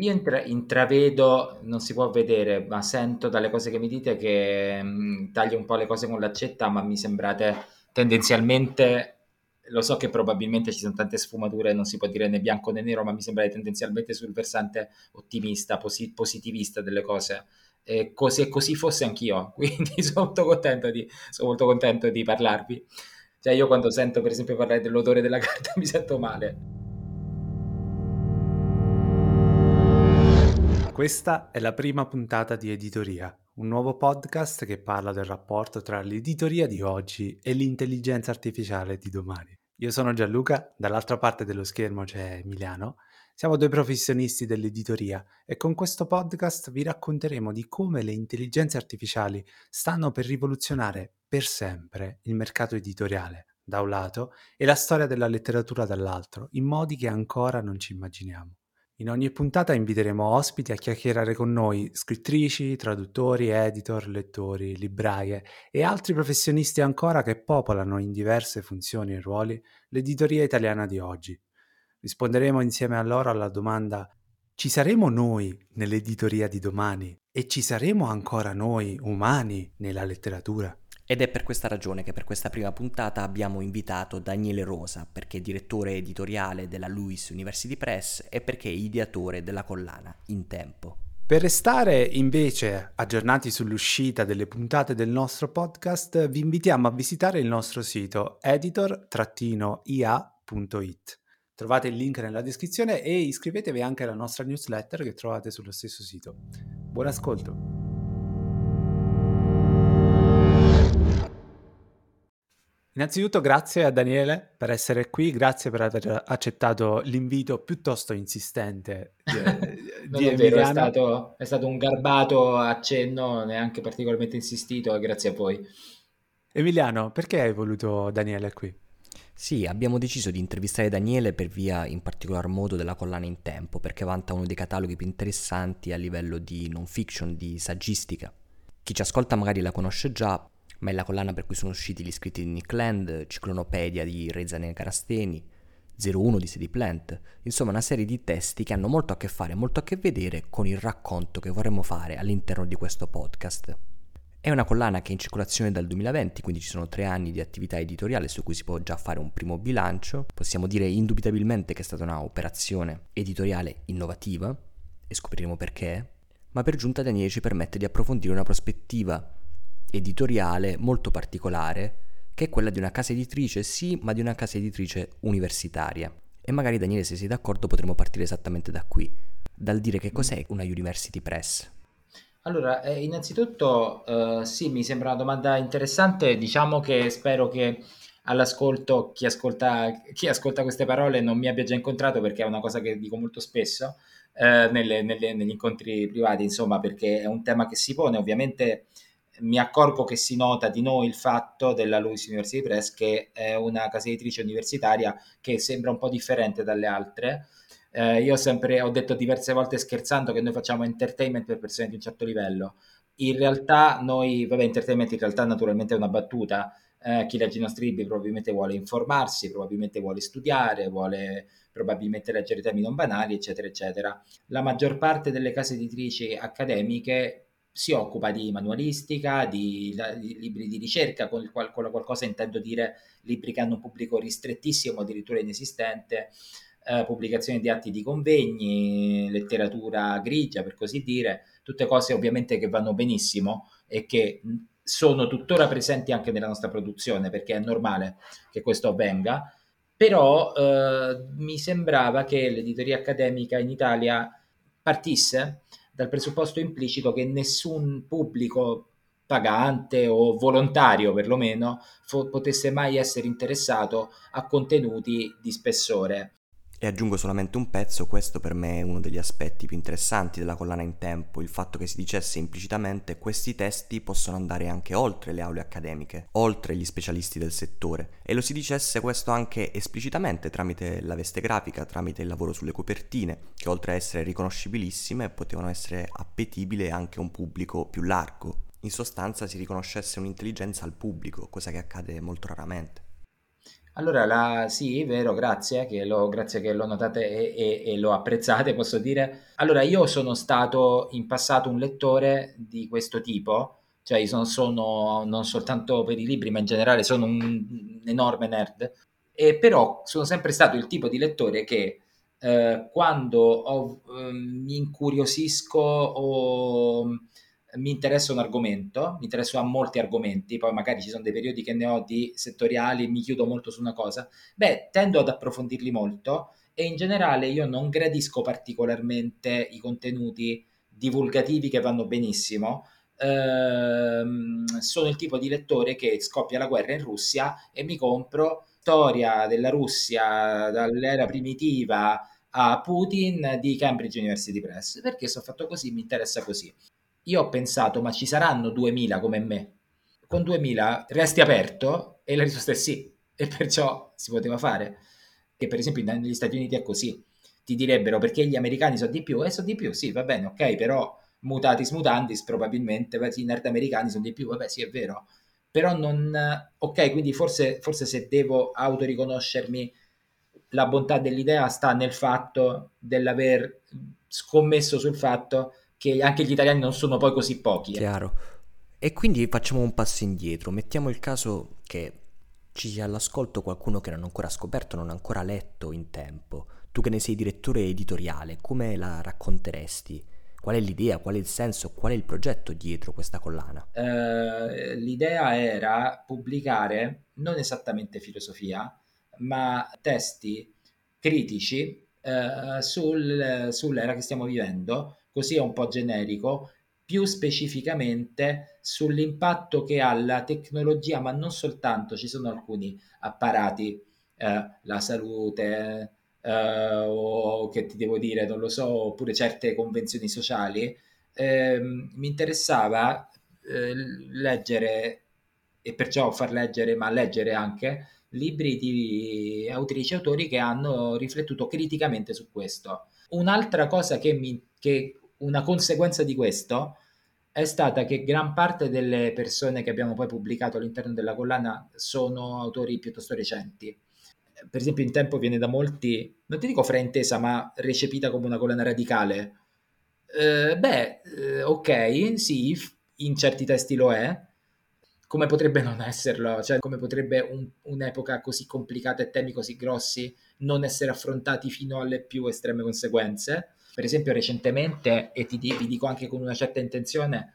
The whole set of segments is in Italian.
Io intra- intravedo, non si può vedere, ma sento dalle cose che mi dite che mh, mm, taglio un po' le cose con l'accetta, ma mi sembrate tendenzialmente, lo so che probabilmente ci sono tante sfumature, non si può dire né bianco né nero, ma mi sembrate tendenzialmente sul versante ottimista, posi- positivista delle cose. E così, così fosse anch'io, quindi sono molto contento di, sono molto contento di parlarvi. Cioè io quando sento per esempio parlare dell'odore della carta mi sento male. Questa è la prima puntata di Editoria, un nuovo podcast che parla del rapporto tra l'editoria di oggi e l'intelligenza artificiale di domani. Io sono Gianluca, dall'altra parte dello schermo c'è Emiliano. Siamo due professionisti dell'editoria e con questo podcast vi racconteremo di come le intelligenze artificiali stanno per rivoluzionare per sempre il mercato editoriale, da un lato, e la storia della letteratura dall'altro, in modi che ancora non ci immaginiamo. In ogni puntata inviteremo ospiti a chiacchierare con noi, scrittrici, traduttori, editor, lettori, libraie e altri professionisti ancora che popolano in diverse funzioni e ruoli l'editoria italiana di oggi. Risponderemo insieme a loro alla domanda ci saremo noi nell'editoria di domani e ci saremo ancora noi umani nella letteratura? Ed è per questa ragione che per questa prima puntata abbiamo invitato Daniele Rosa, perché è direttore editoriale della Lewis University Press e perché è ideatore della collana In Tempo. Per restare invece aggiornati sull'uscita delle puntate del nostro podcast, vi invitiamo a visitare il nostro sito editor-ia.it. Trovate il link nella descrizione e iscrivetevi anche alla nostra newsletter che trovate sullo stesso sito. Buon ascolto! Innanzitutto grazie a Daniele per essere qui, grazie per aver accettato l'invito piuttosto insistente di, di è vero, è stato, è stato, un garbato accenno, neanche particolarmente insistito, grazie a voi. Emiliano, perché hai voluto Daniele qui? Sì, abbiamo deciso di intervistare Daniele per via in particolar modo della collana in tempo, perché vanta uno dei cataloghi più interessanti a livello di non fiction, di saggistica. Chi ci ascolta magari la conosce già, ma è la collana per cui sono usciti gli scritti di Nick Land, Ciclonopedia di Rezane Carasteni, 01 di Sadie Plant, insomma una serie di testi che hanno molto a che fare, molto a che vedere con il racconto che vorremmo fare all'interno di questo podcast. È una collana che è in circolazione dal 2020, quindi ci sono tre anni di attività editoriale su cui si può già fare un primo bilancio. Possiamo dire indubitabilmente che è stata un'operazione editoriale innovativa, e scopriremo perché, ma per giunta Daniele ci permette di approfondire una prospettiva editoriale molto particolare, che è quella di una casa editrice, sì, ma di una casa editrice universitaria. E magari Daniele, se sei d'accordo, potremmo partire esattamente da qui, dal dire che cos'è una University Press. Allora, eh, innanzitutto eh, sì, mi sembra una domanda interessante, diciamo che spero che all'ascolto chi ascolta, chi ascolta queste parole non mi abbia già incontrato perché è una cosa che dico molto spesso eh, nelle, nelle, negli incontri privati, insomma, perché è un tema che si pone ovviamente mi accorgo che si nota di noi il fatto della Lewis University Press che è una casa editrice universitaria che sembra un po' differente dalle altre. Eh, io sempre ho detto diverse volte scherzando che noi facciamo entertainment per persone di un certo livello. In realtà noi, vabbè, entertainment in realtà naturalmente è una battuta. Eh, chi legge i nostri libri probabilmente vuole informarsi, probabilmente vuole studiare, vuole probabilmente leggere temi non banali, eccetera, eccetera. La maggior parte delle case editrici accademiche si occupa di manualistica, di, di libri di ricerca, con, il qual, con la qualcosa intendo dire libri che hanno un pubblico ristrettissimo, addirittura inesistente, eh, pubblicazioni di atti di convegni, letteratura grigia per così dire, tutte cose ovviamente che vanno benissimo e che sono tuttora presenti anche nella nostra produzione perché è normale che questo avvenga, però eh, mi sembrava che l'editoria accademica in Italia partisse dal presupposto implicito che nessun pubblico pagante o volontario perlomeno fo- potesse mai essere interessato a contenuti di spessore. E aggiungo solamente un pezzo, questo per me è uno degli aspetti più interessanti della collana in tempo, il fatto che si dicesse implicitamente questi testi possono andare anche oltre le aule accademiche, oltre gli specialisti del settore, e lo si dicesse questo anche esplicitamente tramite la veste grafica, tramite il lavoro sulle copertine, che oltre a essere riconoscibilissime potevano essere appetibili anche a un pubblico più largo. In sostanza si riconoscesse un'intelligenza al pubblico, cosa che accade molto raramente. Allora, la, sì, vero, grazie che lo, grazie che lo notate e, e, e, lo apprezzate, posso dire. Allora, io sono stato in passato un lettore di questo tipo, cioè io sono, sono non soltanto per i libri, ma in generale sono un, un enorme nerd, e però sono sempre stato il tipo di lettore che eh, quando ho, eh, mi incuriosisco o mi interessa un argomento, mi interessa a molti argomenti, poi magari ci sono dei periodi che ne ho di settoriali, mi chiudo molto su una cosa, beh, tendo ad approfondirli molto e in generale io non gradisco particolarmente i contenuti divulgativi che vanno benissimo. Ehm, sono il tipo di lettore che scoppia la guerra in Russia e mi compro storia della Russia dall'era primitiva a Putin di Cambridge University Press perché sono fatto così, mi interessa così. Io ho pensato, ma ci saranno 2000 come me? Con 2000 resti aperto? E la risposta è sì, e perciò si poteva fare. Che per esempio negli Stati Uniti è così. Ti direbbero perché gli americani sono di più? E eh, sono di più, sì, va bene, ok, però mutatis mutandis probabilmente i nerd americani sono di più, vabbè sì è vero, però non... ok, quindi forse, forse se devo autoriconoscermi la bontà dell'idea sta nel fatto dell'aver scommesso sul fatto che anche gli italiani non sono poi così pochi. Eh. Chiaro. E quindi facciamo un passo indietro, mettiamo il caso che ci sia all'ascolto qualcuno che non ha ancora scoperto, non ha ancora letto in tempo. Tu che ne sei direttore editoriale, come la racconteresti? Qual è l'idea, qual è il senso, qual è il progetto dietro questa collana? Uh, l'idea era pubblicare non esattamente filosofia, ma testi critici uh, sul, sull'era che stiamo vivendo così è un po' generico, più specificamente sull'impatto che ha la tecnologia, ma non soltanto, ci sono alcuni apparati, eh, la salute, eh, o che ti devo dire, non lo so, oppure certe convenzioni sociali. Eh, mi interessava eh, leggere e perciò far leggere, ma leggere anche libri di autrici e autori che hanno riflettuto criticamente su questo. Un'altra cosa che mi che una conseguenza di questo è stata che gran parte delle persone che abbiamo poi pubblicato all'interno della collana sono autori piuttosto recenti. Per esempio, in tempo viene da molti, non ti dico fraintesa, ma recepita come una collana radicale. Eh, beh, eh, ok, sì, in certi testi lo è. Come potrebbe non esserlo? Cioè, come potrebbe un, un'epoca così complicata e temi così grossi non essere affrontati fino alle più estreme conseguenze? Per esempio, recentemente, e ti, vi dico anche con una certa intenzione,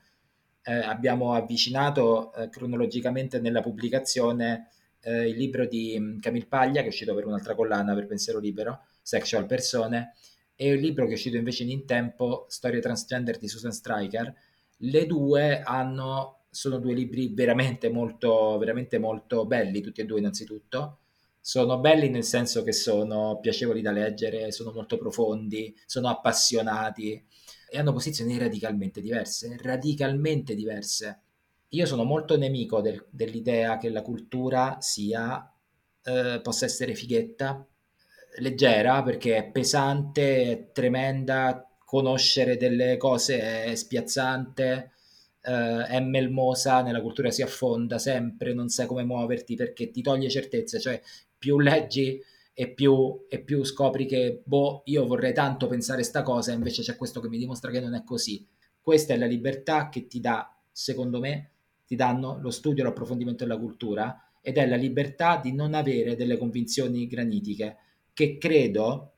eh, abbiamo avvicinato eh, cronologicamente nella pubblicazione eh, il libro di mm, Camille Paglia, che è uscito per un'altra collana per Pensiero Libero, Sexual Persone, e il libro che è uscito invece in tempo, Storie Transgender di Susan Stryker. Le due hanno, sono due libri veramente molto, veramente molto belli, tutti e due innanzitutto, sono belli nel senso che sono piacevoli da leggere, sono molto profondi, sono appassionati e hanno posizioni radicalmente diverse, radicalmente diverse. Io sono molto nemico del, dell'idea che la cultura sia, eh, possa essere fighetta, leggera, perché è pesante, è tremenda, conoscere delle cose è spiazzante, eh, è melmosa, nella cultura si affonda sempre, non sai come muoverti perché ti toglie certezze, cioè più leggi e più, e più scopri che, boh, io vorrei tanto pensare sta cosa, invece c'è questo che mi dimostra che non è così. Questa è la libertà che ti dà, secondo me, ti danno lo studio e l'approfondimento della cultura ed è la libertà di non avere delle convinzioni granitiche, che credo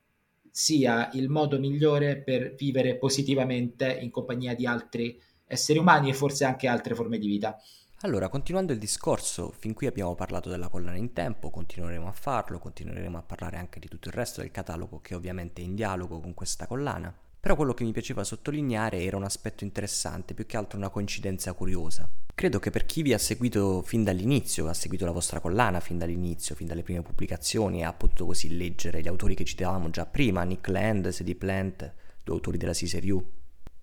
sia il modo migliore per vivere positivamente in compagnia di altri esseri umani e forse anche altre forme di vita. Allora, continuando il discorso, fin qui abbiamo parlato della collana in tempo, continueremo a farlo, continueremo a parlare anche di tutto il resto del catalogo che ovviamente è in dialogo con questa collana. Però quello che mi piaceva sottolineare era un aspetto interessante, più che altro una coincidenza curiosa. Credo che per chi vi ha seguito fin dall'inizio, ha seguito la vostra collana fin dall'inizio, fin dalle prime pubblicazioni e ha potuto così leggere gli autori che citavamo già prima, Nick Land, Sadie Plant, due autori della CSRU.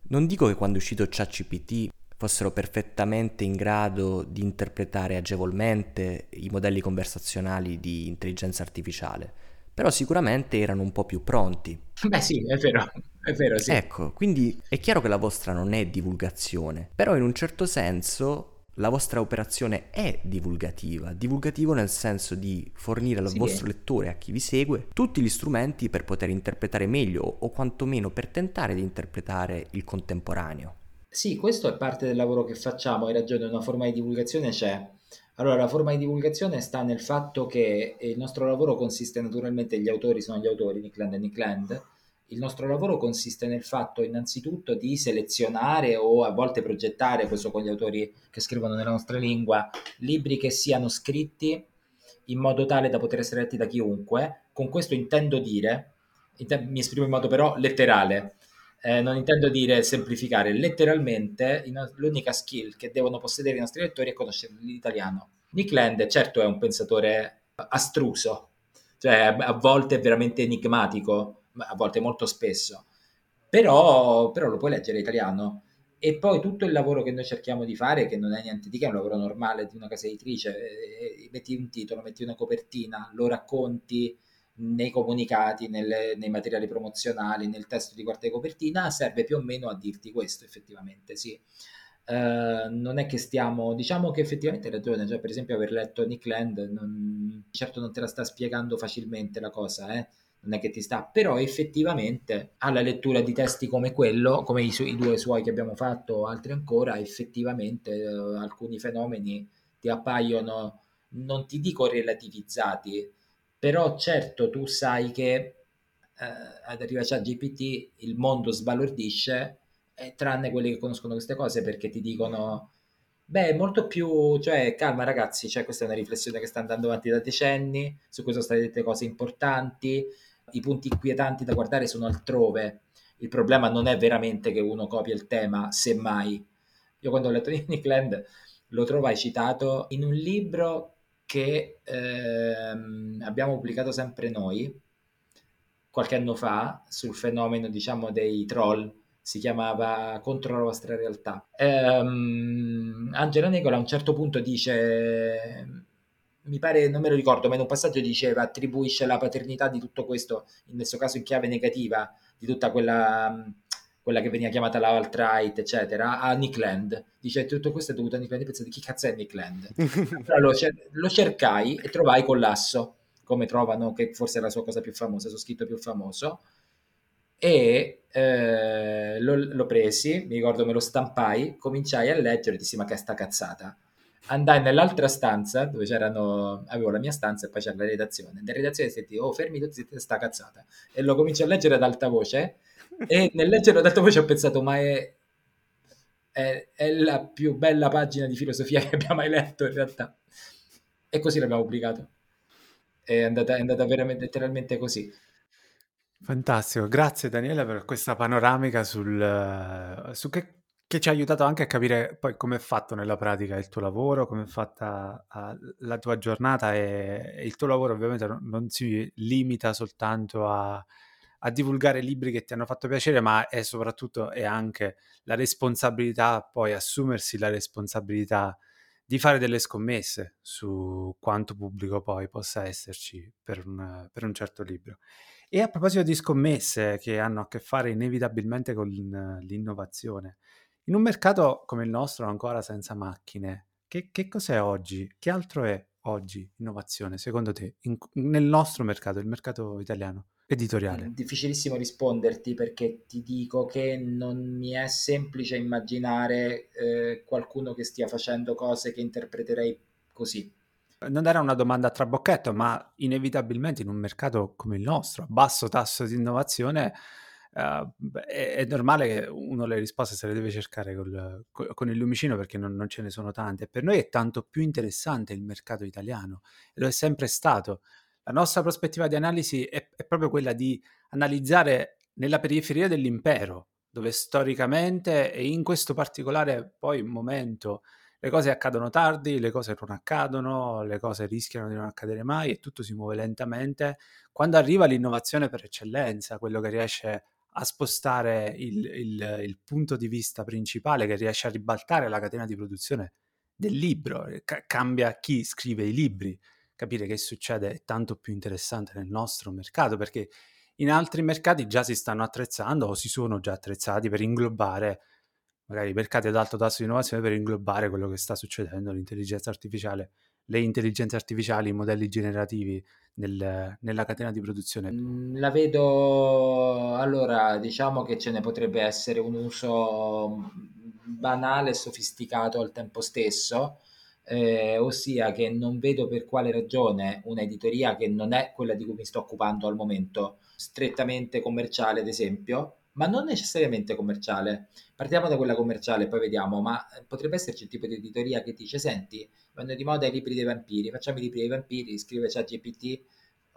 Non dico che quando è uscito ChatGPT fossero perfettamente in grado di interpretare agevolmente i modelli conversazionali di intelligenza artificiale, però sicuramente erano un po' più pronti. Beh sì, è vero, è vero sì. Ecco, quindi è chiaro che la vostra non è divulgazione, però in un certo senso la vostra operazione è divulgativa, divulgativo nel senso di fornire al sì, vostro lettore, a chi vi segue, tutti gli strumenti per poter interpretare meglio o quantomeno per tentare di interpretare il contemporaneo. Sì, questo è parte del lavoro che facciamo, hai ragione, una forma di divulgazione c'è. Allora, la forma di divulgazione sta nel fatto che il nostro lavoro consiste naturalmente, gli autori sono gli autori, Nick Land e Nick Land, il nostro lavoro consiste nel fatto innanzitutto di selezionare o a volte progettare, questo con gli autori che scrivono nella nostra lingua, libri che siano scritti in modo tale da poter essere letti da chiunque. Con questo intendo dire, mi esprimo in modo però letterale, eh, non intendo dire semplificare, letteralmente l'unica skill che devono possedere i nostri lettori è conoscere l'italiano. Nick Land certo è un pensatore astruso, cioè a volte veramente enigmatico, a volte molto spesso, però, però lo puoi leggere italiano. E poi tutto il lavoro che noi cerchiamo di fare, che non è niente di che, è un lavoro normale di una casa editrice, eh, metti un titolo, metti una copertina, lo racconti nei comunicati, nelle, nei materiali promozionali, nel testo di quarta copertina, serve più o meno a dirti questo effettivamente, sì. Uh, non è che stiamo, diciamo che effettivamente hai ragione, cioè per esempio aver letto Nick Land, non, certo non te la sta spiegando facilmente la cosa, eh? Non è che ti sta, però effettivamente alla lettura di testi come quello, come i, su- i due suoi che abbiamo fatto, altri ancora, effettivamente eh, alcuni fenomeni ti appaiono, non ti dico relativizzati, però certo tu sai che eh, ad arrivare a GPT il mondo sbalordisce, eh, tranne quelli che conoscono queste cose perché ti dicono Beh, molto più, cioè, calma ragazzi, cioè, questa è una riflessione che sta andando avanti da decenni, su cui sono state dette cose importanti, i punti inquietanti da guardare sono altrove. Il problema non è veramente che uno copia il tema, semmai. Io quando ho letto Nick Land lo trovai citato in un libro che ehm, abbiamo pubblicato sempre noi qualche anno fa sul fenomeno, diciamo, dei troll. Si chiamava Contro la vostra realtà. Ehm, Angela Negola a un certo punto dice mi pare, non me lo ricordo, ma in un passaggio diceva attribuisce la paternità di tutto questo, in questo caso in chiave negativa, di tutta quella, quella che veniva chiamata la alt-right, eccetera, a Nick Land. Dice tutto questo è dovuto a Nick Land. Pensate, chi cazzo è Nick Land? allora lo, cer- lo, cercai e trovai Collasso, come trovano, che forse è la sua cosa più famosa, il suo scritto più famoso. E eh, lo, lo presi, mi ricordo me lo stampai, cominciai a leggere e dissi ma che sta cazzata andai nell'altra stanza dove c'erano, avevo la mia stanza e poi c'era la redazione. Nella redazione senti, oh fermi tutti, siete sta cazzata. E lo comincio a leggere ad alta voce e nel leggere ad alta voce ho pensato, ma è, è, è, la più bella pagina di filosofia che abbia mai letto in realtà. E così l'abbiamo pubblicato. È andata, è andata veramente letteralmente così. Fantastico, grazie Daniele per questa panoramica sul, su che che ci ha aiutato anche a capire poi come è fatto nella pratica il tuo lavoro, come è fatta la tua giornata e, il tuo lavoro ovviamente non, si limita soltanto a, a, divulgare libri che ti hanno fatto piacere, ma è soprattutto e anche la responsabilità, poi assumersi la responsabilità di fare delle scommesse su quanto pubblico poi possa esserci per un, per un certo libro. E a proposito di scommesse che hanno a che fare inevitabilmente con l'innovazione, in un mercato come il nostro, ancora senza macchine, che, che cos'è oggi? Che altro è oggi innovazione, secondo te, in, nel nostro mercato, il mercato italiano? editoriale? Difficilissimo risponderti perché ti dico che non mi è semplice immaginare eh, qualcuno che stia facendo cose che interpreterei così. Non era una domanda a trabocchetto, ma inevitabilmente in un mercato come il nostro, a basso tasso di innovazione, Uh, è, è, normale che uno le risposte se le deve cercare col, con il lumicino perché non, non, ce ne sono tante. Per noi è tanto più interessante il mercato italiano lo è sempre stato. La nostra prospettiva di analisi è, è proprio quella di analizzare nella periferia dell'impero, dove storicamente e in questo particolare poi momento le cose accadono tardi, le cose non accadono, le cose rischiano di non accadere mai e tutto si muove lentamente. Quando arriva l'innovazione per eccellenza, quello che riesce a spostare il, il, il, punto di vista principale che riesce a ribaltare la catena di produzione del libro, C- cambia chi scrive i libri, capire che succede è tanto più interessante nel nostro mercato perché in altri mercati già si stanno attrezzando o si sono già attrezzati per inglobare magari mercati ad alto tasso di innovazione per inglobare quello che sta succedendo, l'intelligenza artificiale, le intelligenze artificiali, i modelli generativi nel, nella catena di produzione? Mm, la vedo, allora, diciamo che ce ne potrebbe essere un uso banale e sofisticato al tempo stesso, eh, ossia che non vedo per quale ragione un'editoria che non è quella di cui mi sto occupando al momento, strettamente commerciale ad esempio, ma non necessariamente commerciale. Partiamo da quella commerciale, poi vediamo, ma potrebbe esserci il tipo di editoria che dice, senti, vanno di moda i libri dei vampiri, facciamo i libri dei vampiri, scrive ChatGPT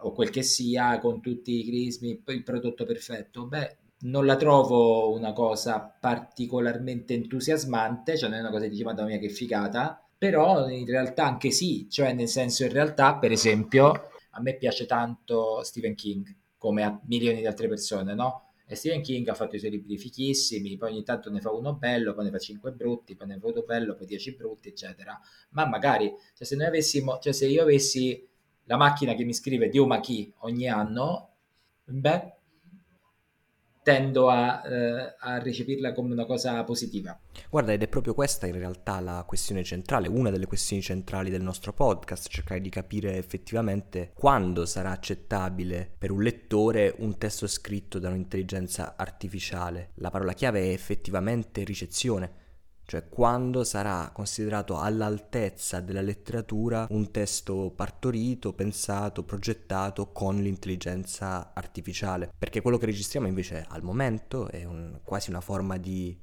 o quel che sia, con tutti i crismi, il prodotto perfetto. Beh, non la trovo una cosa particolarmente entusiasmante, cioè non è una cosa che dici, madonna mia che figata, però in realtà anche sì, cioè nel senso in realtà, per esempio, a me piace tanto Stephen King, come a milioni di altre persone, no? E Stephen King ha fatto i suoi libri fichissimi, poi ogni tanto ne fa uno bello, poi ne fa cinque brutti, poi ne fa uno bello, poi dieci brutti, eccetera. Ma magari, cioè se noi avessimo, cioè se io avessi la macchina che mi scrive Dio ma chi ogni anno, beh, tendo a, eh, a, recepirla come una cosa positiva. Guarda, ed è proprio questa in realtà la questione centrale, una delle questioni centrali del nostro podcast, cercare di capire effettivamente quando sarà accettabile per un lettore un testo scritto da un'intelligenza artificiale. La parola chiave è effettivamente ricezione cioè quando sarà considerato all'altezza della letteratura un testo partorito, pensato, progettato con l'intelligenza artificiale. Perché quello che registriamo invece al momento è un, quasi una forma di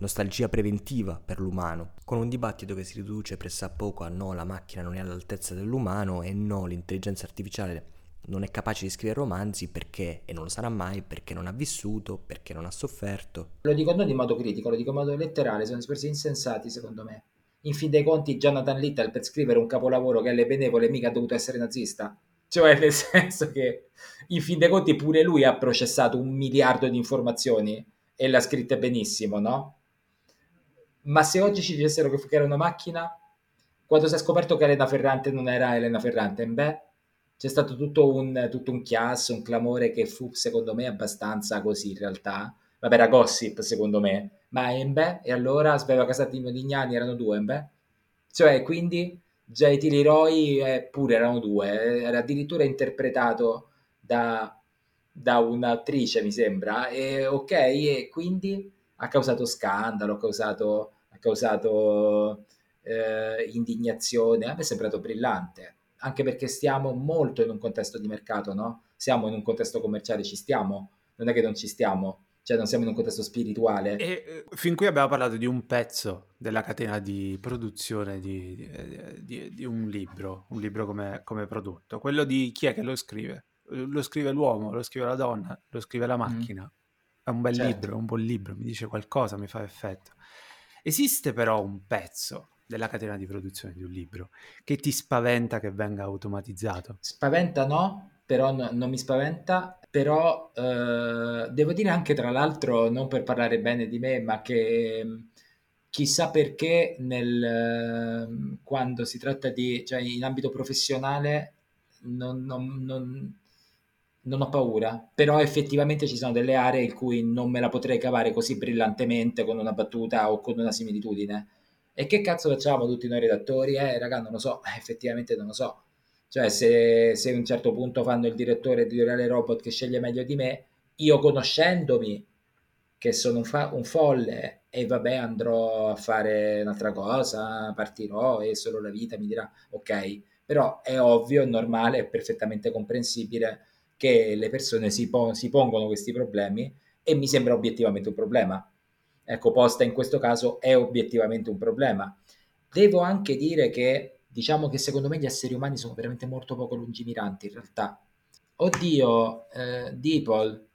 nostalgia preventiva per l'umano, con un dibattito che si riduce pressappoco a no, la macchina non è all'altezza dell'umano e no, l'intelligenza artificiale non è capace di scrivere romanzi perché, e non lo sarà mai, perché non ha vissuto, perché non ha sofferto. Lo dico non in modo critico, lo dico in modo letterale, sono espressioni insensati secondo me. In fin dei conti Jonathan Little per scrivere un capolavoro che alle benevole mica ha dovuto essere nazista. Cioè nel senso che in fin dei conti pure lui ha processato un miliardo di informazioni e l'ha scritte benissimo, no? Ma se oggi ci dicessero che era una macchina, quando si è scoperto che Elena Ferrante non era Elena Ferrante, beh, c'è stato tutto un, tutto un chiasso, un clamore che fu secondo me abbastanza così in realtà. Vabbè, era gossip secondo me, ma Embe e allora Sveva Casati Modignani erano due Embe? Cioè, quindi J.T. Leroy eh, pure erano due, era addirittura interpretato da, da un'attrice, mi sembra, e ok, e quindi ha causato scandalo, ha causato, ha causato eh, indignazione, a me è sembrato brillante anche perché stiamo molto in un contesto di mercato, no? Siamo in un contesto commerciale, ci stiamo, non è che non ci stiamo, cioè non siamo in un contesto spirituale. E eh, fin qui abbiamo parlato di un pezzo della catena di produzione di, di, di, di un libro, un libro come, come, prodotto. Quello di chi è che lo scrive? Lo scrive l'uomo, lo scrive la donna, lo scrive la mm. macchina. Mm. È un bel certo. libro, è un buon libro, mi dice qualcosa, mi fa effetto. Esiste però un pezzo della catena di produzione di un libro che ti spaventa che venga automatizzato? Spaventa no, però no, non mi spaventa, però eh, devo dire anche tra l'altro, non per parlare bene di me, ma che mm, chissà perché nel, ehm, quando si tratta di, cioè in ambito professionale non, non, non, non ho paura, però effettivamente ci sono delle aree in cui non me la potrei cavare così brillantemente con una battuta o con una similitudine e che cazzo facciamo tutti noi redattori? Eh, raga, non lo so, effettivamente non lo so. Cioè, se, se a un certo punto fanno il direttore editoriale robot che sceglie meglio di me, io conoscendomi che sono un, fa- un folle e vabbè andrò a fare un'altra cosa, partirò e solo la vita mi dirà ok, però è ovvio, è normale, è perfettamente comprensibile che le persone si, pon- si pongono questi problemi e mi sembra obiettivamente un problema ecco, posta in questo caso è obiettivamente un problema. Devo anche dire che diciamo che secondo me gli esseri umani sono veramente molto poco lungimiranti in realtà. Oddio, eh, Deeple,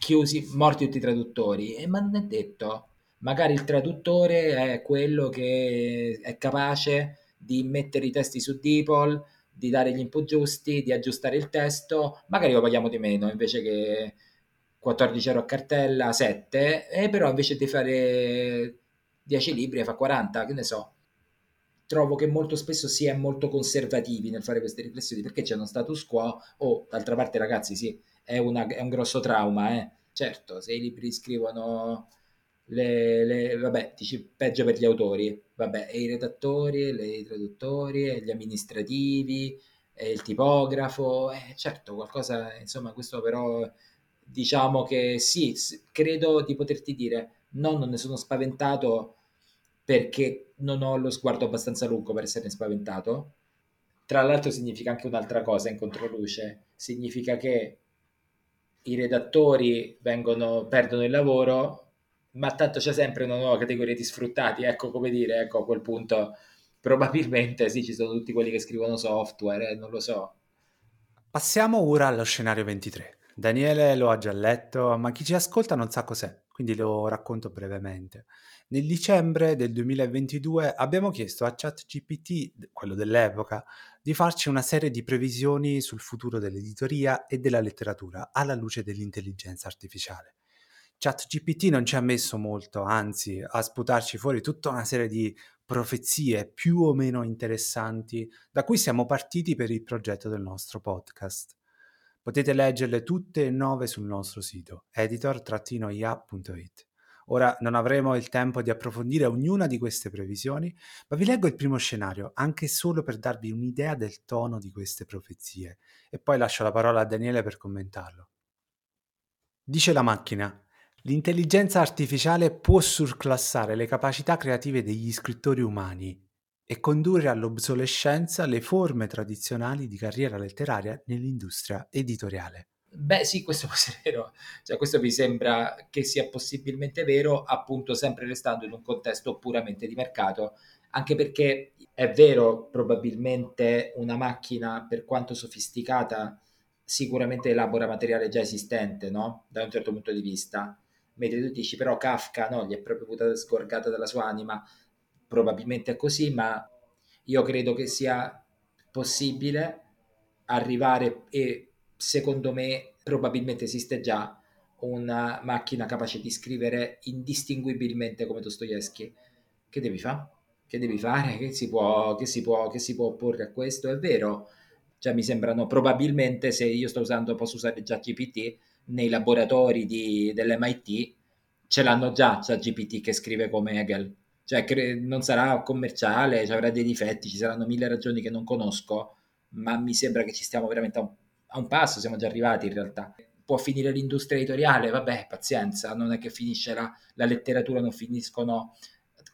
chiusi, morti tutti i traduttori, eh, ma non è detto. Magari il traduttore è quello che è capace di mettere i testi su Deeple, di dare gli input giusti, di aggiustare il testo, magari lo paghiamo di meno invece che 14 euro a cartella, 7, e però invece di fare 10 libri fa 40, che ne so. Trovo che molto spesso si è molto conservativi nel fare queste riflessioni perché c'è uno status quo o oh, d'altra parte ragazzi sì, è, una, è un grosso trauma, eh. certo, se i libri scrivono le, le, vabbè, dici peggio per gli autori, vabbè, e i redattori, le, i traduttori, e gli amministrativi, e il tipografo, eh, certo, qualcosa, insomma, questo però diciamo che sì, credo di poterti dire, no, non ne sono spaventato perché non ho lo sguardo abbastanza lungo per esserne spaventato. Tra l'altro significa anche un'altra cosa in controluce, significa che i redattori vengono, perdono il lavoro, ma tanto c'è sempre una nuova categoria di sfruttati, ecco come dire, ecco a quel punto probabilmente sì, ci sono tutti quelli che scrivono software, eh, non lo so. Passiamo ora allo scenario 23. Daniele lo ha già letto, ma chi ci ascolta non sa cos'è, quindi lo racconto brevemente. Nel dicembre del 2022 abbiamo chiesto a ChatGPT, quello dell'epoca, di farci una serie di previsioni sul futuro dell'editoria e della letteratura alla luce dell'intelligenza artificiale. ChatGPT non ci ha messo molto, anzi, a sputarci fuori tutta una serie di profezie più o meno interessanti da cui siamo partiti per il progetto del nostro podcast. Potete leggerle tutte e nove sul nostro sito editor-ia.it. Ora non avremo il tempo di approfondire ognuna di queste previsioni, ma vi leggo il primo scenario, anche solo per darvi un'idea del tono di queste profezie, e poi lascio la parola a Daniele per commentarlo. Dice la macchina, l'intelligenza artificiale può surclassare le capacità creative degli scrittori umani e condurre all'obsolescenza le forme tradizionali di carriera letteraria nell'industria editoriale. Beh sì, questo può essere vero, cioè, questo mi sembra che sia possibilmente vero, appunto sempre restando in un contesto puramente di mercato, anche perché è vero, probabilmente una macchina, per quanto sofisticata, sicuramente elabora materiale già esistente, no? Da un certo punto di vista. Mentre tu dici, però Kafka, no, gli è proprio sgorgata dalla sua anima, probabilmente è così, ma io credo che sia possibile arrivare e secondo me probabilmente esiste già una macchina capace di scrivere indistinguibilmente come Dostoevsky. Che devi fare? Che devi fare? Che si, può, che, si può, che si può opporre a questo? È vero, cioè mi sembrano probabilmente se io sto usando, posso usare già GPT nei laboratori di, dell'MIT, ce l'hanno già, c'è GPT che scrive come Hegel cioè cre- non sarà commerciale, avrà dei difetti, ci saranno mille ragioni che non conosco, ma mi sembra che ci stiamo veramente a un, a un passo, siamo già arrivati in realtà. Può finire l'industria editoriale, vabbè, pazienza, non è che finisce la, la letteratura, non finiscono...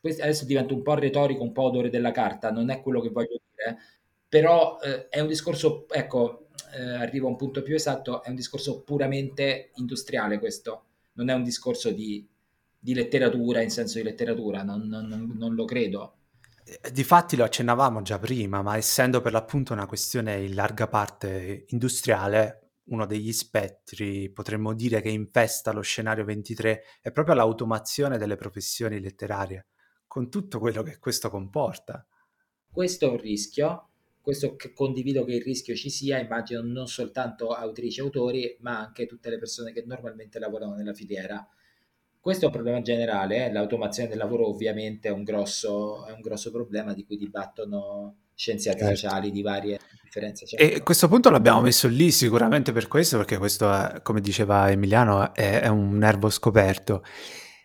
Adesso diventa un po' retorico, un po' odore della carta, non è quello che voglio dire, però eh, è un discorso, ecco, eh, arrivo a un punto più esatto, è un discorso puramente industriale questo, non è un discorso di di letteratura in senso di letteratura, non, non, non lo credo. Eh, difatti lo accennavamo già prima, ma essendo per l'appunto una questione in larga parte industriale, uno degli spettri, potremmo dire, che infesta lo scenario 23 è proprio l'automazione delle professioni letterarie, con tutto quello che questo comporta. Questo è un rischio, questo che condivido che il rischio ci sia, immagino non soltanto autrici e autori, ma anche tutte le persone che normalmente lavorano nella filiera questo è un problema generale, eh? l'automazione del lavoro ovviamente è un, grosso, è un grosso problema di cui dibattono scienziati certo. sociali di varie differenze. Certo. E questo punto l'abbiamo messo lì sicuramente per questo, perché questo, è, come diceva Emiliano, è, è un nervo scoperto.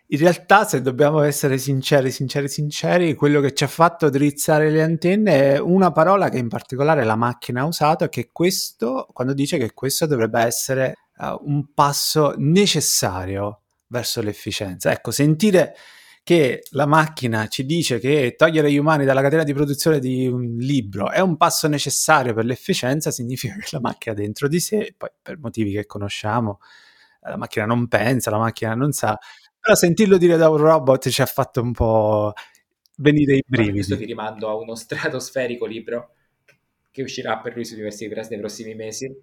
In realtà, se dobbiamo essere sinceri, sinceri, sinceri, quello che ci ha fatto drizzare le antenne è una parola che in particolare la macchina ha usato, che questo, quando dice che questo dovrebbe essere uh, un passo necessario verso l'efficienza. Ecco, sentire che la macchina ci dice che togliere gli umani dalla catena di produzione di un libro è un passo necessario per l'efficienza, significa che la macchina dentro di sé, poi per motivi che conosciamo, la macchina non pensa, la macchina non sa, però sentirlo dire da un robot ci ha fatto un po' venire i brividi. Questo ti rimando a uno stratosferico libro che uscirà per lui su University Press nei prossimi mesi.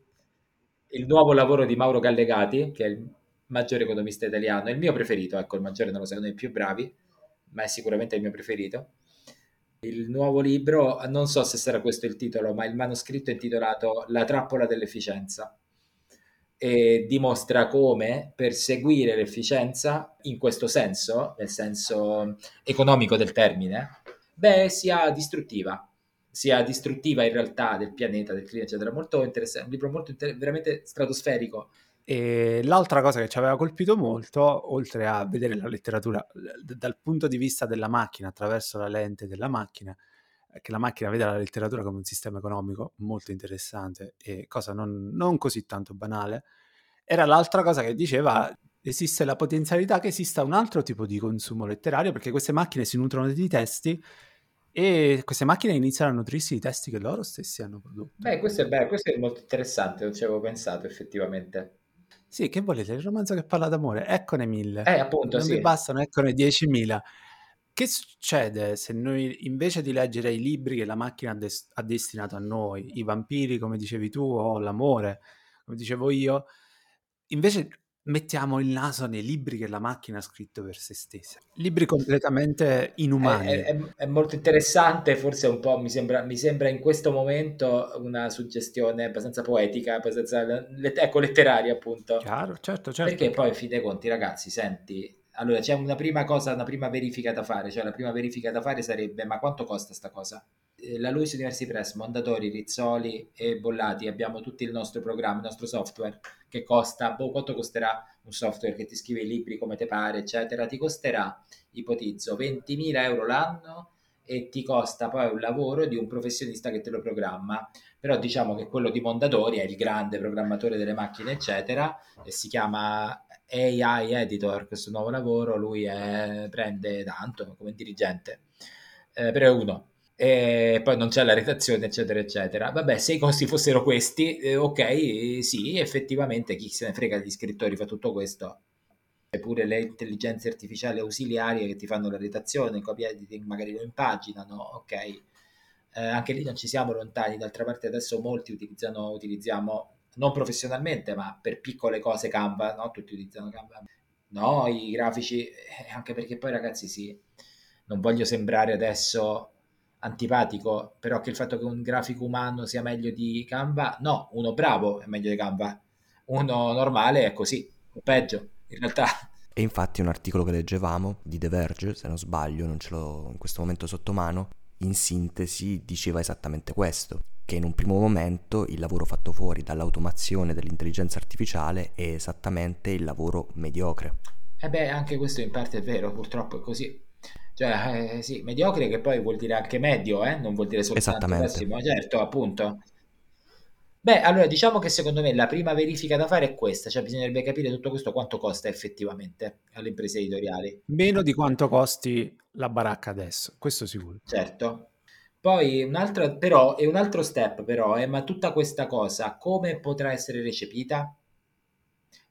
Il nuovo lavoro di Mauro Gallegati, che è il maggiore economista italiano, il mio preferito, ecco, il maggiore non lo so, uno dei più bravi, ma è sicuramente il mio preferito. Il nuovo libro, non so se sarà questo il titolo, ma il manoscritto è intitolato La trappola dell'efficienza e dimostra come perseguire l'efficienza in questo senso, nel senso economico del termine, beh, sia distruttiva, sia distruttiva in realtà del pianeta, del clima, eccetera. Molto interessante, un libro molto inter- veramente stratosferico E l'altra cosa che ci aveva colpito molto, oltre a vedere la letteratura dal punto di vista della macchina, attraverso la lente della macchina, che la macchina vede la letteratura come un sistema economico molto interessante e cosa non, non così tanto banale, era l'altra cosa che diceva esiste la potenzialità che esista un altro tipo di consumo letterario perché queste macchine si nutrono di testi e queste macchine iniziano a nutrirsi di testi che loro stessi hanno prodotto. Beh, questo è, bello, questo è molto interessante, non ci avevo pensato effettivamente. Sì, che volete? Il romanzo che parla d'amore, eccone mille. Eh, appunto, non sì. mi bastano, eccone diecimila. Che succede se noi invece di leggere i libri che la macchina ha, des- ha destinato a noi, i vampiri, come dicevi tu, o l'amore, come dicevo io, invece mettiamo il naso nei libri che la macchina ha scritto per se stessa. Libri completamente inumani. È, è, è molto interessante, forse un po' mi sembra, mi sembra, in questo momento una suggestione abbastanza poetica, abbastanza ecco, letteraria appunto. Chiaro, certo, certo. Perché poi, fin dei conti, ragazzi, senti, allora c'è una prima cosa, una prima verifica da fare, cioè la prima verifica da fare sarebbe ma quanto costa sta cosa? Eh, la Luis University Press, Mondatori, Rizzoli e Bollati, abbiamo tutto il nostro programma, il nostro software che costa, boh, quanto costerà un software che ti scrive i libri come te pare, eccetera, ti costerà, ipotizzo, 20.000 euro l'anno e ti costa poi un lavoro di un professionista che te lo programma. Però diciamo che quello di Mondadori è il grande programmatore delle macchine, eccetera, e si chiama AI Editor, questo nuovo lavoro, lui è, prende tanto come dirigente, eh, però è uno. E poi non c'è la redazione, eccetera, eccetera. Vabbè, se i costi fossero questi, eh, ok, sì, effettivamente chi se ne frega degli scrittori fa tutto questo. Eppure le intelligenze artificiali ausiliarie che ti fanno la redazione, copia editing, magari lo impaginano, ok. Eh, anche lì non ci siamo lontani, d'altra parte adesso molti utilizzano, utilizziamo non professionalmente, ma per piccole cose Canva, no? Tutti utilizzano Canva. No, i grafici, eh, anche perché poi ragazzi sì, non voglio sembrare adesso antipatico, però che il fatto che un grafico umano sia meglio di Canva, no, uno bravo è meglio di Canva, uno normale è così, o peggio, in realtà. E infatti un articolo che leggevamo di The Verge, se non sbaglio, non ce l'ho in questo momento sotto mano, in sintesi diceva esattamente questo, che in un primo momento il lavoro fatto fuori dall'automazione dell'intelligenza artificiale è esattamente il lavoro mediocre. E eh beh, anche questo in parte è vero, purtroppo è così. Cioè, eh, sì, mediocre che poi vuol dire anche medio, eh? non vuol dire soltanto pessimo, certo, appunto. Beh, allora diciamo che secondo me la prima verifica da fare è questa, cioè bisognerebbe capire tutto questo quanto costa effettivamente alle imprese editoriali. Meno di quanto costi la baracca adesso, questo sicuro. Certo. Poi un altro, però, è un altro step però, eh, ma tutta questa cosa come potrà essere recepita?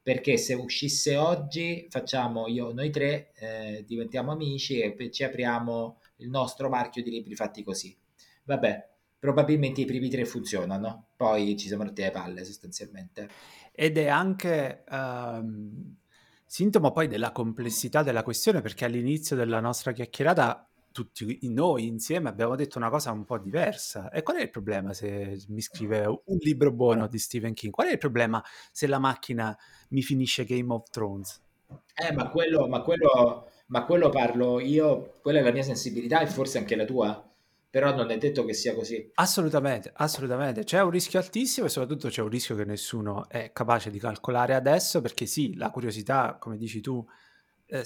Perché se uscisse oggi, facciamo io, noi tre, eh, diventiamo amici e ci apriamo il nostro marchio di libri fatti così. Vabbè, probabilmente i primi tre funzionano, poi ci siamo rotti le palle sostanzialmente. Ed è anche um, sintomo poi della complessità della questione, perché all'inizio della nostra chiacchierata tutti noi insieme abbiamo detto una cosa un po' diversa. E qual è il problema se mi scrive un libro buono di Stephen King? Qual è il problema se la macchina mi finisce Game of Thrones? Eh, ma quello, ma quello, ma quello parlo io, quella è la mia sensibilità e forse anche la tua però non è detto che sia così. Assolutamente, assolutamente. C'è un rischio altissimo e soprattutto c'è un rischio che nessuno è capace di calcolare adesso perché sì, la curiosità, come dici tu, eh,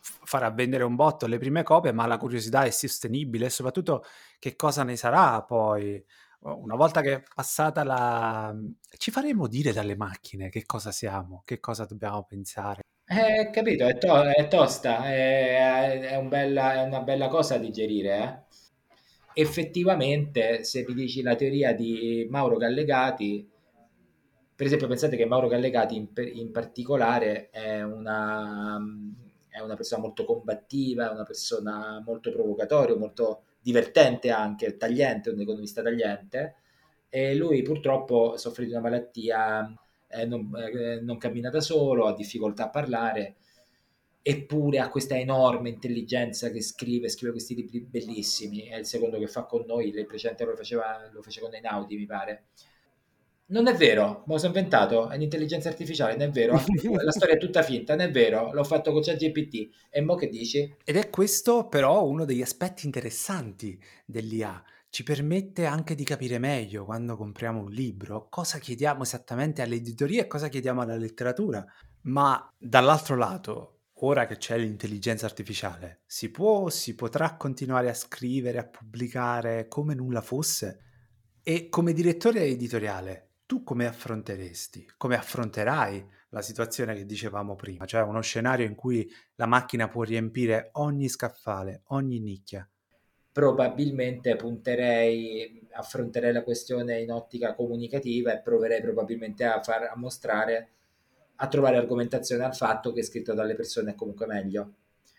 farà vendere un botto le prime copie, ma la curiosità è sostenibile e soprattutto che cosa ne sarà poi. Una volta che è passata la... ci faremo dire dalle macchine che cosa siamo, che cosa dobbiamo pensare. Eh, capito, è, to- è tosta, è, è, un bella, è, una bella cosa digerire, eh? effettivamente, se mi dici la teoria di Mauro Gallegati, per esempio, pensate che Mauro Gallegati in, in particolare è una, è una, persona molto combattiva, è una persona molto provocatoria, molto divertente anche, tagliente, un economista tagliente, e lui purtroppo soffre di una malattia, eh, non, eh, non cammina da solo, ha difficoltà a parlare eppure ha questa enorme intelligenza che scrive, scrive questi libri bellissimi, è il secondo che fa con noi, il precedente lo faceva, lo fece con Einaudi mi pare. Non è vero, me lo sono inventato, è un'intelligenza artificiale, non è vero, la storia è tutta finta, non è vero, l'ho fatto con ChatGPT, e mo che dici? Ed è questo però uno degli aspetti interessanti dell'IA, ci permette anche di capire meglio quando compriamo un libro cosa chiediamo esattamente all'editoria e cosa chiediamo alla letteratura. Ma dall'altro lato, ora che c'è l'intelligenza artificiale, si può, si potrà continuare a scrivere, a pubblicare come nulla fosse? E come direttore editoriale, tu come affronteresti, come affronterai la situazione che dicevamo prima, cioè uno scenario in cui la macchina può riempire ogni scaffale, ogni nicchia? Probabilmente punterei, affronterei la questione in ottica comunicativa e proverei probabilmente a, far, a mostrare, a trovare argomentazione al fatto che scritto dalle persone è comunque meglio.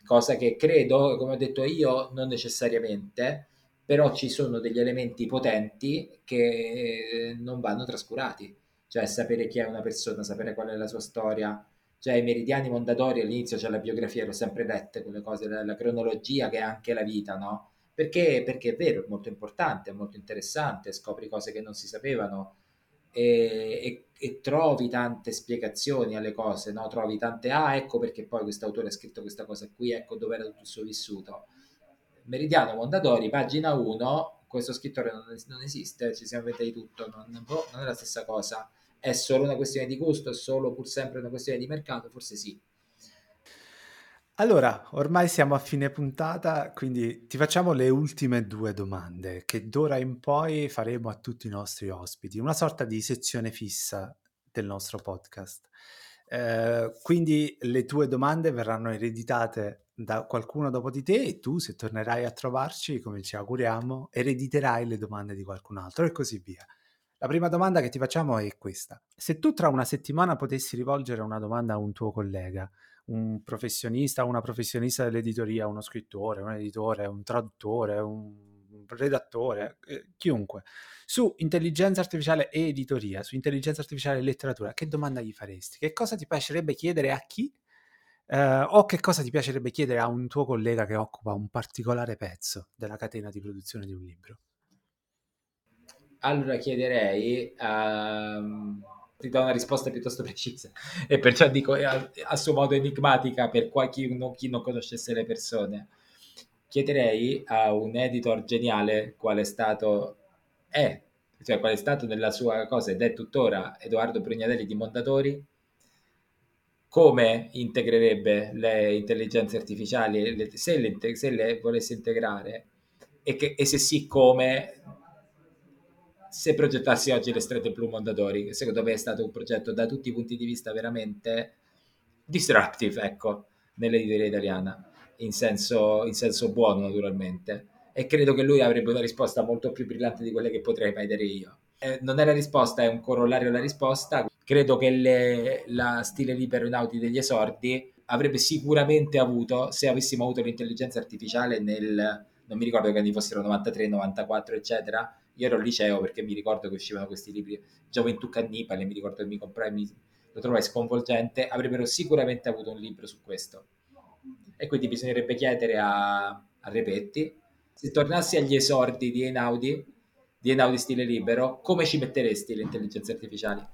Cosa che credo, come ho detto io, non necessariamente, però ci sono degli elementi potenti che eh, non vanno trascurati, cioè sapere chi è una persona, sapere qual è la sua storia, cioè i meridiani Mondadori all'inizio c'è la biografia, l'ho sempre lette quelle cose, la, cronologia che è anche la vita, no? Perché, perché è vero, è molto importante, è molto interessante, scopri cose che non si sapevano e, e, e trovi tante spiegazioni alle cose, no? Trovi tante, ah ecco perché poi questo autore ha scritto questa cosa qui, ecco dove era tutto il suo vissuto Meridiano Mondadori, pagina 1, questo scrittore non, non esiste, ci siamo inventati tutto, non, non, è la stessa cosa. È solo una questione di gusto, è solo pur sempre una questione di mercato? Forse sì. Allora, ormai siamo a fine puntata, quindi ti facciamo le ultime due domande che d'ora in poi faremo a tutti i nostri ospiti, una sorta di sezione fissa del nostro podcast. Eh, quindi le tue domande verranno ereditate da qualcuno dopo di te e tu, se tornerai a trovarci, come ci auguriamo, erediterai le domande di qualcun altro e così via. La prima domanda che ti facciamo è questa. Se tu tra una settimana potessi rivolgere una domanda a un tuo collega, un professionista, una professionista dell'editoria, uno scrittore, un editore, un traduttore, un redattore, eh, chiunque, su intelligenza artificiale e editoria, su intelligenza artificiale e letteratura, che domanda gli faresti? Che cosa ti piacerebbe chiedere a chi? Eh, o che cosa ti piacerebbe chiedere a un tuo collega che occupa un particolare pezzo della catena di produzione di un libro? Allora chiederei, um, ti do una risposta piuttosto precisa e perciò dico a, a suo modo enigmatica per chi non, chi non conoscesse le persone chiederei a un editor geniale quale è stato è, cioè quale è stato nella sua cosa ed è tuttora Edoardo Brugnadelli di Mondadori, come integrerebbe le intelligenze artificiali, le, se, le, se, le, volesse integrare e, che, e, se sì come se progettassi oggi le strette blu Mondadori, che secondo me è stato un progetto da tutti i punti di vista veramente disruptive, ecco, nell'editoria italiana in senso, in senso buono naturalmente e credo che lui avrebbe una risposta molto più brillante di quelle che potrei mai dare io. Eh, non è la risposta, è un corollario alla risposta. Credo che le, la stile libero in Audi degli esordi avrebbe sicuramente avuto, se avessimo avuto l'intelligenza artificiale nel, non mi ricordo che anni fossero 93, 94, eccetera, io ero al liceo perché mi ricordo che uscivano questi libri, Gioventù Cannibale, mi ricordo che mi comprai, mi, lo trovai sconvolgente, avrebbero sicuramente avuto un libro su questo e quindi bisognerebbe chiedere a, a Repetti se tornassi agli esordi di Einaudi, di Einaudi stile libero, come ci metteresti le intelligenze artificiali?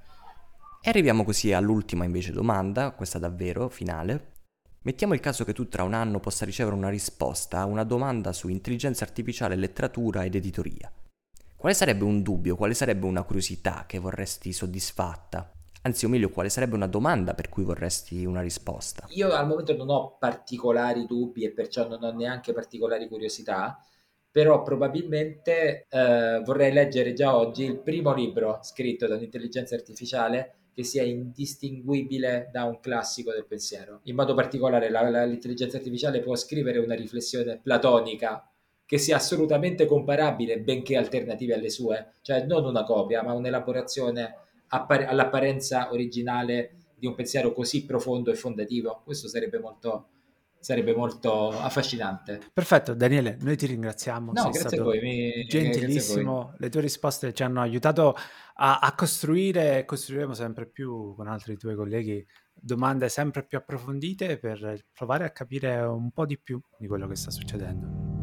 E arriviamo così all'ultima invece domanda, questa davvero finale. Mettiamo il caso che tu tra un anno possa ricevere una risposta a una domanda su intelligenza artificiale, letteratura ed editoria. Quale sarebbe un dubbio, quale sarebbe una curiosità che vorresti soddisfatta? Anzi, o meglio, quale sarebbe una domanda per cui vorresti una risposta? Io al momento non ho particolari dubbi e perciò non ho neanche particolari curiosità, però probabilmente eh, vorrei leggere già oggi il primo libro scritto da un'intelligenza artificiale che sia indistinguibile da un classico del pensiero. In modo particolare la, la, l'intelligenza artificiale può scrivere una riflessione platonica che sia assolutamente comparabile, benché alternative alle sue, cioè non una copia, ma un'elaborazione appare- all'apparenza originale di un pensiero così profondo e fondativo. Questo sarebbe molto, sarebbe molto affascinante. Perfetto, Daniele, noi ti ringraziamo. No, grazie a voi. Mi... Gentilissimo, voi. le tue risposte ci hanno aiutato a, a costruire e costruiremo sempre più con altri tuoi colleghi domande sempre più approfondite per provare a capire un po' di più di quello che sta succedendo.